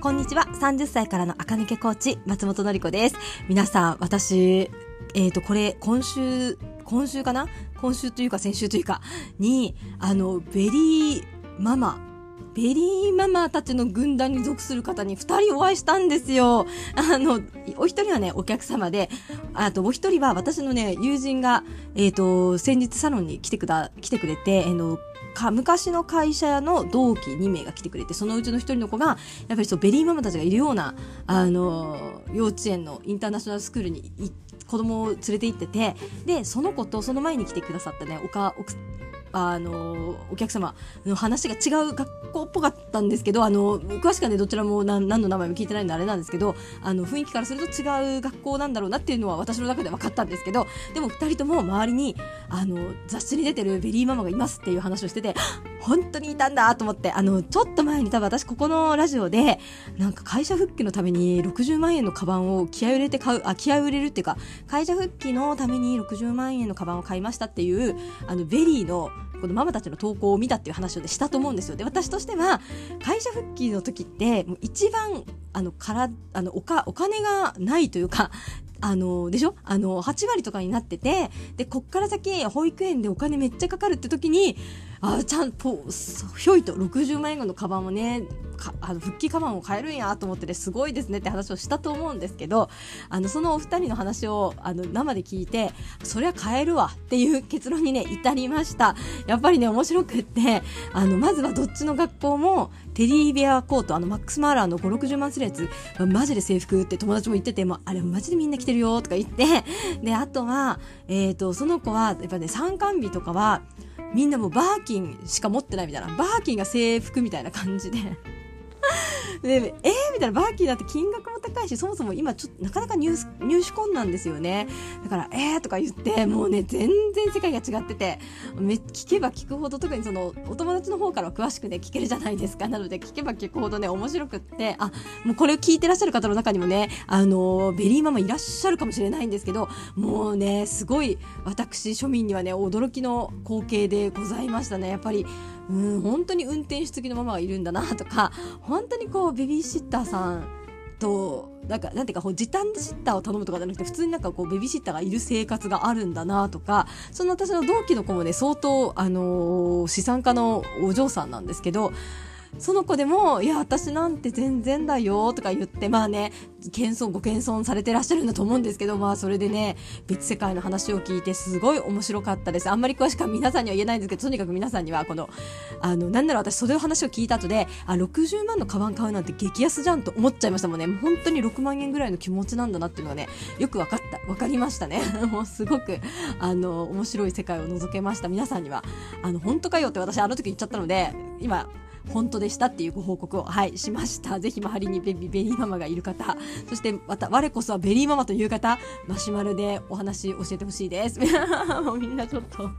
こんにちは。30歳からの赤抜けコーチ、松本のり子です。皆さん、私、えっ、ー、と、これ、今週、今週かな？今週というか先週というか、に、あの、ベリーママ、ベリーママたちの軍団に属する方に2人お会いしたんですよ。あの、お一人はね、お客様で、あとお一人は私のね、友人が、えっ、ー、と、先日サロンに来てくだ、来てくれて、あの、か昔の会社の同期2名が来てくれてそのうちの1人の子がやっぱりそうベリーママたちがいるようなあの幼稚園のインターナショナルスクールに子供を連れて行っててでその子とその前に来てくださったねおかあのお客様の話が違う学校っぽかったんですけどあの詳しくはねどちらも何の名前も聞いてないんであれなんですけどあの雰囲気からすると違う学校なんだろうなっていうのは私の中で分かったんですけどでも2人とも周りにあの雑誌に出てる VERY ママがいますっていう話をしてて 本当にいたんだと思ってあのちょっと前に多分私ここのラジオでなんか会社復帰のために60万円のカバンを気合を入れて買うあ気合を入れるっていうか会社復帰のために60万円のカバンを買いましたっていうあの VERY のこのママたちの投稿を見たっていう話を、ね、したと思うんですよ。で、私としては、会社復帰の時って、もう一番、あの、から、あの、おか、お金がないというか、あの、でしょ？あの、8割とかになってて、で、こっから先、保育園でお金めっちゃかかるって時に、あちゃんと、ひょいと60万円のカバンをね、あの復帰カバンを買えるんやと思ってね、すごいですねって話をしたと思うんですけど、あの、そのお二人の話を、あの、生で聞いて、そりゃ買えるわっていう結論にね、至りました。やっぱりね、面白くって、あの、まずはどっちの学校も、テディベアコート、あの、マックスマーラーの5、60万するやつ、マジで制服って友達も言ってて、もあれマジでみんな着てるよとか言って、で、あとは、えっ、ー、と、その子は、やっぱね、参観日とかは、みんなもうバーキンしか持ってないみたいな。バーキンが制服みたいな感じで で、えみたいな、バーキーだって金額も高いし、そもそも今ちょっとなかなか入入手困難ですよね。だから、えーとか言って、もうね、全然世界が違ってて、め聞けば聞くほど、特にその、お友達の方からは詳しくね、聞けるじゃないですか。なので、聞けば聞くほどね、面白くって、あ、もうこれを聞いてらっしゃる方の中にもね、あの、ベリーママいらっしゃるかもしれないんですけど、もうね、すごい、私、庶民にはね、驚きの光景でございましたね。やっぱり、うん本当に運転手付きのママがいるんだなとか本当にこうベビーシッターさんとなんかなんていうか時短シッターを頼むとかじゃなくて普通になんかこうベビーシッターがいる生活があるんだなとかその私の同期の子もね相当あのー、資産家のお嬢さんなんですけどその子でも、いや、私なんて全然だよ、とか言って、まあね、謙遜、ご謙遜されてらっしゃるんだと思うんですけど、まあそれでね、別世界の話を聞いて、すごい面白かったです。あんまり詳しくは皆さんには言えないんですけど、とにかく皆さんには、この、あの、なんなら私、それの話を聞いた後で、あ、60万のカバン買うなんて激安じゃんと思っちゃいましたもんね。本当に6万円ぐらいの気持ちなんだなっていうのがね、よく分かった、分かりましたね。もうすごく、あの、面白い世界を覗けました。皆さんには、あの、本当かよって私、あの時言っちゃったので、今、本当でしたっていうご報告を、はい、しました。ぜひ周りにベベリーママがいる方、そしてまた我こそはベリーママという方、マシュマロでお話教えてほしいです。もうみんなちょっと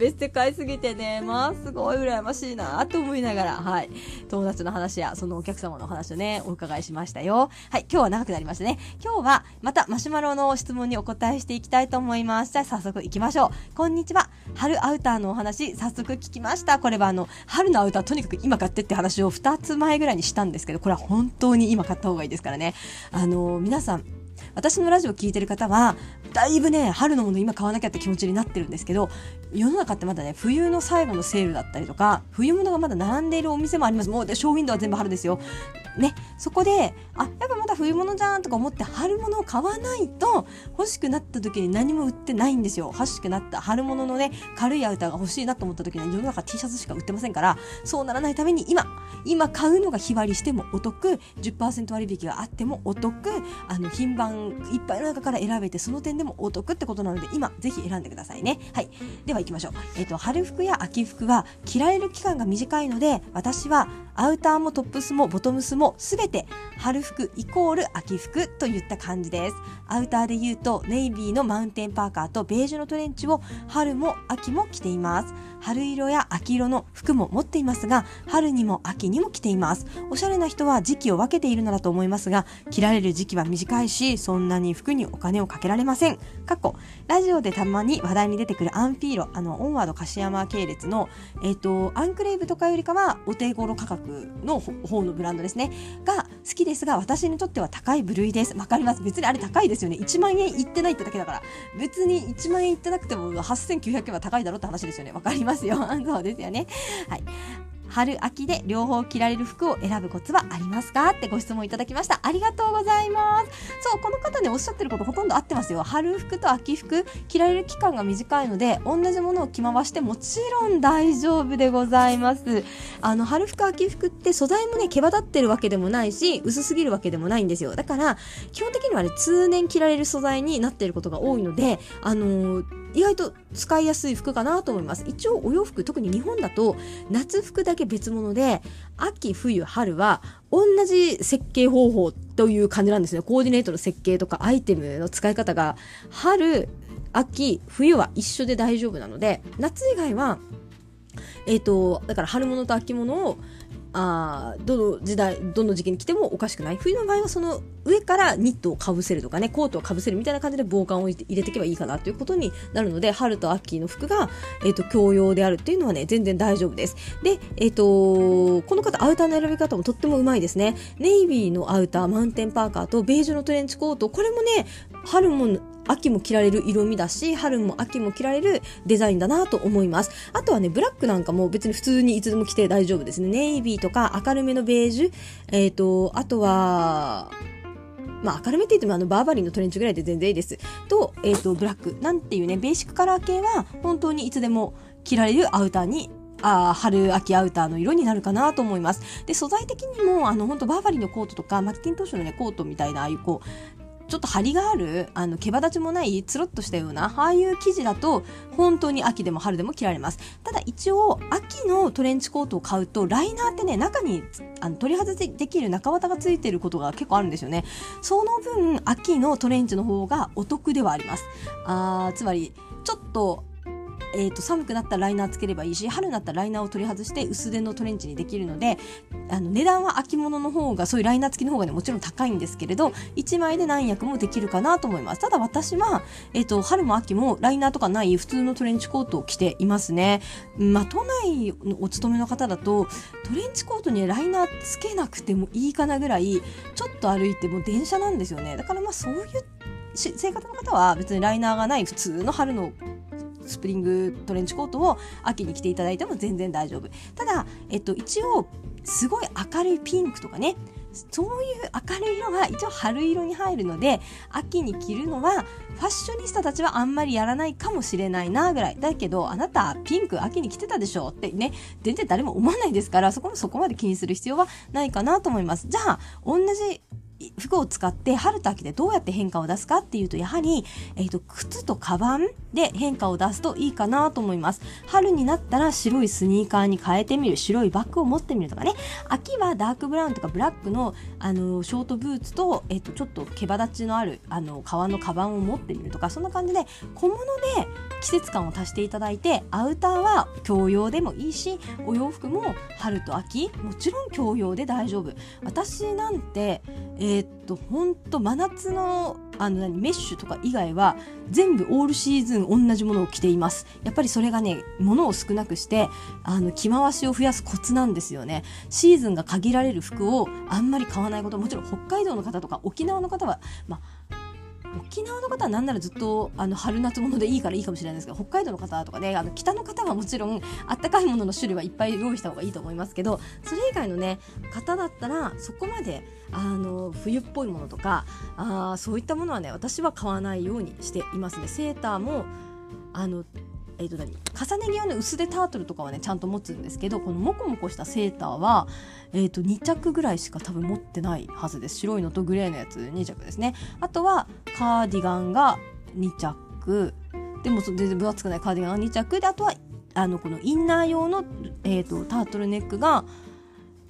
別世界すぎてね、まあすごい羨ましいなと思いながら、はい。友達の話や、そのお客様の話をね、お伺いしましたよ。はい、今日は長くなりましたね。今日はまたマシュマロの質問にお答えしていきたいと思います。じゃあ早速行きましょう。こんにちは。春アウターのお話、早速聞きました。これはあの、春のアウターとにかく今買ってって話を2つ前ぐらいにしたんですけど、これは本当に今買った方がいいですからね。あの、皆さん、私のラジオ聞いてる方は、だいぶね、春のもの今買わなきゃって気持ちになってるんですけど、世の中ってまだね、冬の最後のセールだったりとか、冬物がまだ並んでいるお店もあります。もうで、ショーウィンドウは全部春ですよ。ね、そこで、あ、やっぱまだ冬物じゃんとか思って春物を買わないと欲しくなった時に何も売ってないんですよ。欲しくなった春物のね、軽いアウターが欲しいなと思った時には世の中 T シャツしか売ってませんから、そうならないために今、今買うのが日割りしてもお得、10%割引があってもお得、あの、品番いっぱいの中から選べてその点でもお得ってことなので今、ぜひ選んでくださいね。はい。では行きましょう。えっ、と、春服や秋服は着られる期間が短いので、私はアウターもトップスもボトムスも全て春服イコール秋服といった感じです。アウターで言うとネイビーのマウンテンパーカーとベージュのトレンチを春も秋も着ています。春色や秋色の服も持っていますが、春にも秋にも着ています。おしゃれな人は時期を分けているのだと思いますが、着られる時期は短いし、そんなに服にお金をかけられません。過去、ラジオでたまに話題に出てくるアンフィーロ、あの、オンワード柏山系列の、えっ、ー、と、アンクレイブとかよりかはお手頃価格の方のブランドですね。が、好きですが、私にとっては高い部類です。わかります。別にあれ高いですよね。1万円いってないってだけだから。別に1万円いってなくても8900円は高いだろうって話ですよね。わかりますよ。そうですよね。はい。春秋で両方着られる服を選ぶコツはありますか？ってご質問いただきました。ありがとうございます。そう、この方ね、おっしゃってることほとんど合ってますよ。春服と秋服、着られる期間が短いので、同じものを着回してもちろん大丈夫でございます。あの、春服、秋服って素材もね、毛羽立ってるわけでもないし、薄すぎるわけでもないんですよ。だから、基本的にはね、通年着られる素材になっていることが多いので、あのー意外と使いやすい服かなと思います。一応お洋服特に日本だと夏服だけ別物で秋冬春は同じ設計方法という感じなんですね。コーディネートの設計とかアイテムの使い方が春秋冬は一緒で大丈夫なので夏以外はえっ、ー、とだから春物と秋物をあどの時代どの時期に来てもおかしくない。冬の場合はその上からニットをかぶせるとかねコートをかぶせるみたいな感じで防寒を入れていけばいいかなということになるので春と秋の服が、えーと、共用であるっていうのはね全然大丈夫です。で、えーと、この方アウターの選び方もとってもうまいですね。ネイビーのアウターマウンテンパーカーとベージュのトレンチコート。これもね春も秋も着られる色味だし、春も秋も着られるデザインだなと思います。あとはね、ブラックなんかも別に普通にいつでも着て大丈夫ですね。ネイビーとか明るめのベージュ、えっ、ー、と、あとは、まあ、明るめって言ってもあのバーバリーのトレンチぐらいで全然いいです。と、えっ、ー、と、ブラック。なんていうね、ベーシックカラー系は本当にいつでも着られるアウターにあ春秋アウターの色になるかなと思います。で、素材的にも、あの、本当バーバリーのコートとか、マッキントッシュのね、コートみたいな、ああいうこう、ちょっと張りがあるあの毛羽立ちもないつるっとしたような。ああいう生地だと本当に秋でも春でも着られます。ただ一応秋のトレンチコートを買うとライナーってね中にあの取り外しできる中綿がついてることが結構あるんですよね。その分秋のトレンチの方がお得ではあります。あつまりちょっとえーと、寒くなったらライナーつければいいし春になったらライナーを取り外して薄手のトレンチにできるのであの値段は秋物の方がそういうライナー付きの方がねもちろん高いんですけれど1枚で何役もできるかなと思います。ただ私は、えーと、春も秋もライナーとかない普通のトレンチコートを着ていますね。まあ都内のお勤めの方だとトレンチコートにライナーつけなくてもいいかなぐらいちょっと歩いても電車なんですよね。だからまあそういう生活の方は別にライナーがない普通の春のスプリングトレンチコートを秋に着ていただいても全然大丈夫。ただ、えっと、一応すごい明るいピンクとかねそういう明るい色は一応春色に入るので秋に着るのはファッショニスタたちはあんまりやらないかもしれないなぐらい。だけどあなたピンク秋に着てたでしょってね全然誰も思わないですからそこもそこまで気にする必要はないかなと思います。じゃあ同じ服を使って春と秋でどうやって変化を出すかっていうとやはり、えーと、靴とカバンで変化を出すといいかなと思います。春になったら白いスニーカーに変えてみる白いバッグを持ってみるとかね。秋はダークブラウンとかブラックのあのショートブーツと,、えーと、ちょっと毛羽立ちのあるあの革のカバンを持ってみるとかそんな感じで小物で季節感を足していただいてアウターは共用でもいいしお洋服も春と秋もちろん共用で大丈夫。私なんて、えー、っと本当真夏のあのメッシュとか以外は全部オールシーズン同じものを着ています。やっぱりそれがね物を少なくしてあの着回しを増やすコツなんですよね。シーズンが限られる服をあんまり買わないこと。もちろん北海道の方とか沖縄の方はまあ沖縄の方はなんならずっとあの春夏物でいいからいいかもしれないですけど北海道の方とかねあの北の方はもちろんあったかいものの種類はいっぱい用意した方がいいと思いますけど それ以外のね方だったらそこまであの冬っぽいものとかあそういったものはね私は買わないようにしていますね。セーターもあのえー、と何？重ね着用の薄手タートルとかはねちゃんと持つんですけどこのモコモコしたセーターは、えー、と2着ぐらいしか多分持ってないはずです。白いのとグレーのやつ2着ですね。あとはカーディガンが2着。でも全然分厚くないカーディガンが2着。であとはあのこのインナー用の、えーと、タートルネックが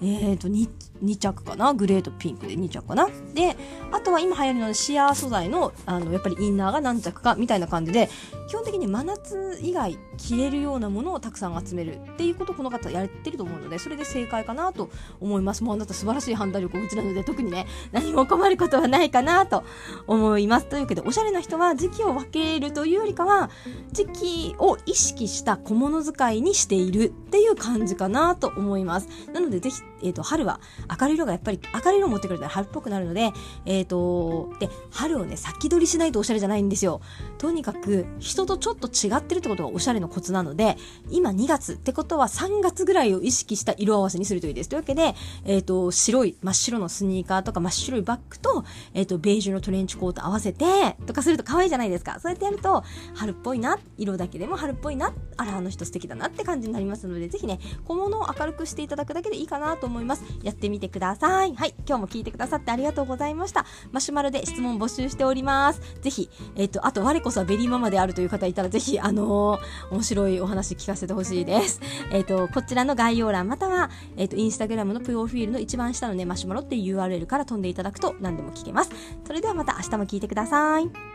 えーと 2, 2着かな？グレーとピンクで2着かな？であとは今流行りのシアー素材のあのやっぱりインナーが何着かみたいな感じで基本的に真夏以外着れるようなものをたくさん集めるっていうことをこの方やってると思うのでそれで正解かなと思います。もうあなた素晴らしい判断力をお持ちなので特にね何も困ることはないかなと思います。というわけでおしゃれな人は時期を分けるというよりかは時期を意識した小物使いにしているっていう感じかなと思います。なのでぜひ、えーと、春は明るい色がやっぱり明るい色を持ってくれたら春っぽくなるのでえっ、ー、とで春をね先取りしないとおしゃれじゃないんですよ。とにかく人とちょっと違ってるってことがおしゃれのコツなので今2月ってことは3月ぐらいを意識した色合わせにするといいです。というわけで、えっ、ー、と白い真っ白のスニーカーとか真っ白いバッグと,、えーと、ベージュのトレンチコート合わせてとかすると可愛いじゃないですか。そうやってやると春っぽいな色だけでも春っぽいなあらあの人素敵だなって感じになりますのでぜひね小物を明るくしていただくだけでいいかなと思います。やってみてください。はい今日も聞いてくださってありがとうございました。マシュマロで質問募集しております。ぜひえっ、とあと我こそはベリーママであるという方いたらぜひあのー、面白いお話聞かせてほしいです。えっ、とこちらの概要欄またはえっ、とインスタグラムのプロフィールの一番下のねマシュマロっていう URL から飛んでいただくと何でも聞けます。それではまた明日も聞いてください。